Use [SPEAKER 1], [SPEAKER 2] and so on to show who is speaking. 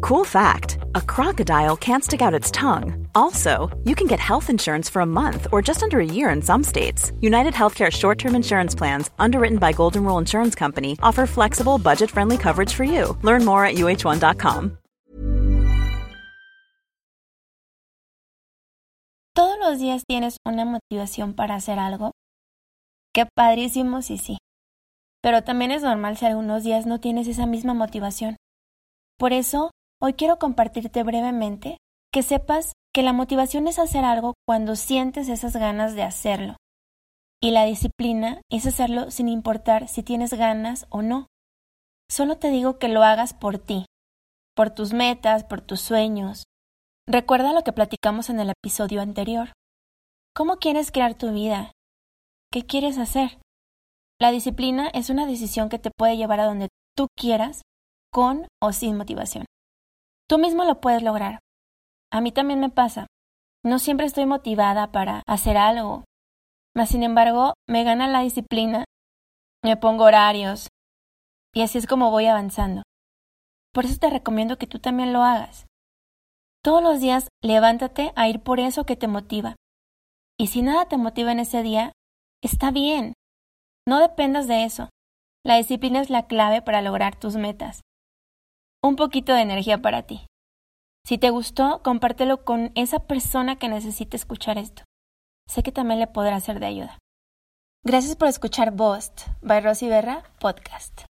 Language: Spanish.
[SPEAKER 1] Cool fact a crocodile can't stick out its tongue. Also, you can get health insurance for a month or just under a year in some states. United Healthcare short term insurance plans, underwritten by Golden Rule Insurance Company, offer flexible, budget friendly coverage for you. Learn more at uh1.com.
[SPEAKER 2] ¿Todos los días tienes una motivación para hacer algo? Qué padrísimo si sí. Pero también es normal si algunos días no tienes esa misma motivación. Por eso, hoy quiero compartirte brevemente que sepas que la motivación es hacer algo cuando sientes esas ganas de hacerlo. Y la disciplina es hacerlo sin importar si tienes ganas o no. Solo te digo que lo hagas por ti, por tus metas, por tus sueños. Recuerda lo que platicamos en el episodio anterior. ¿Cómo quieres crear tu vida? ¿Qué quieres hacer? La disciplina es una decisión que te puede llevar a donde tú quieras, con o sin motivación. Tú mismo lo puedes lograr. A mí también me pasa. No siempre estoy motivada para hacer algo. Mas, sin embargo, me gana la disciplina, me pongo horarios, y así es como voy avanzando. Por eso te recomiendo que tú también lo hagas. Todos los días levántate a ir por eso que te motiva. Y si nada te motiva en ese día, está bien. No dependas de eso. La disciplina es la clave para lograr tus metas. Un poquito de energía para ti. Si te gustó, compártelo con esa persona que necesite escuchar esto. Sé que también le podrá ser de ayuda. Gracias por escuchar Bost by Rosy Berra Podcast.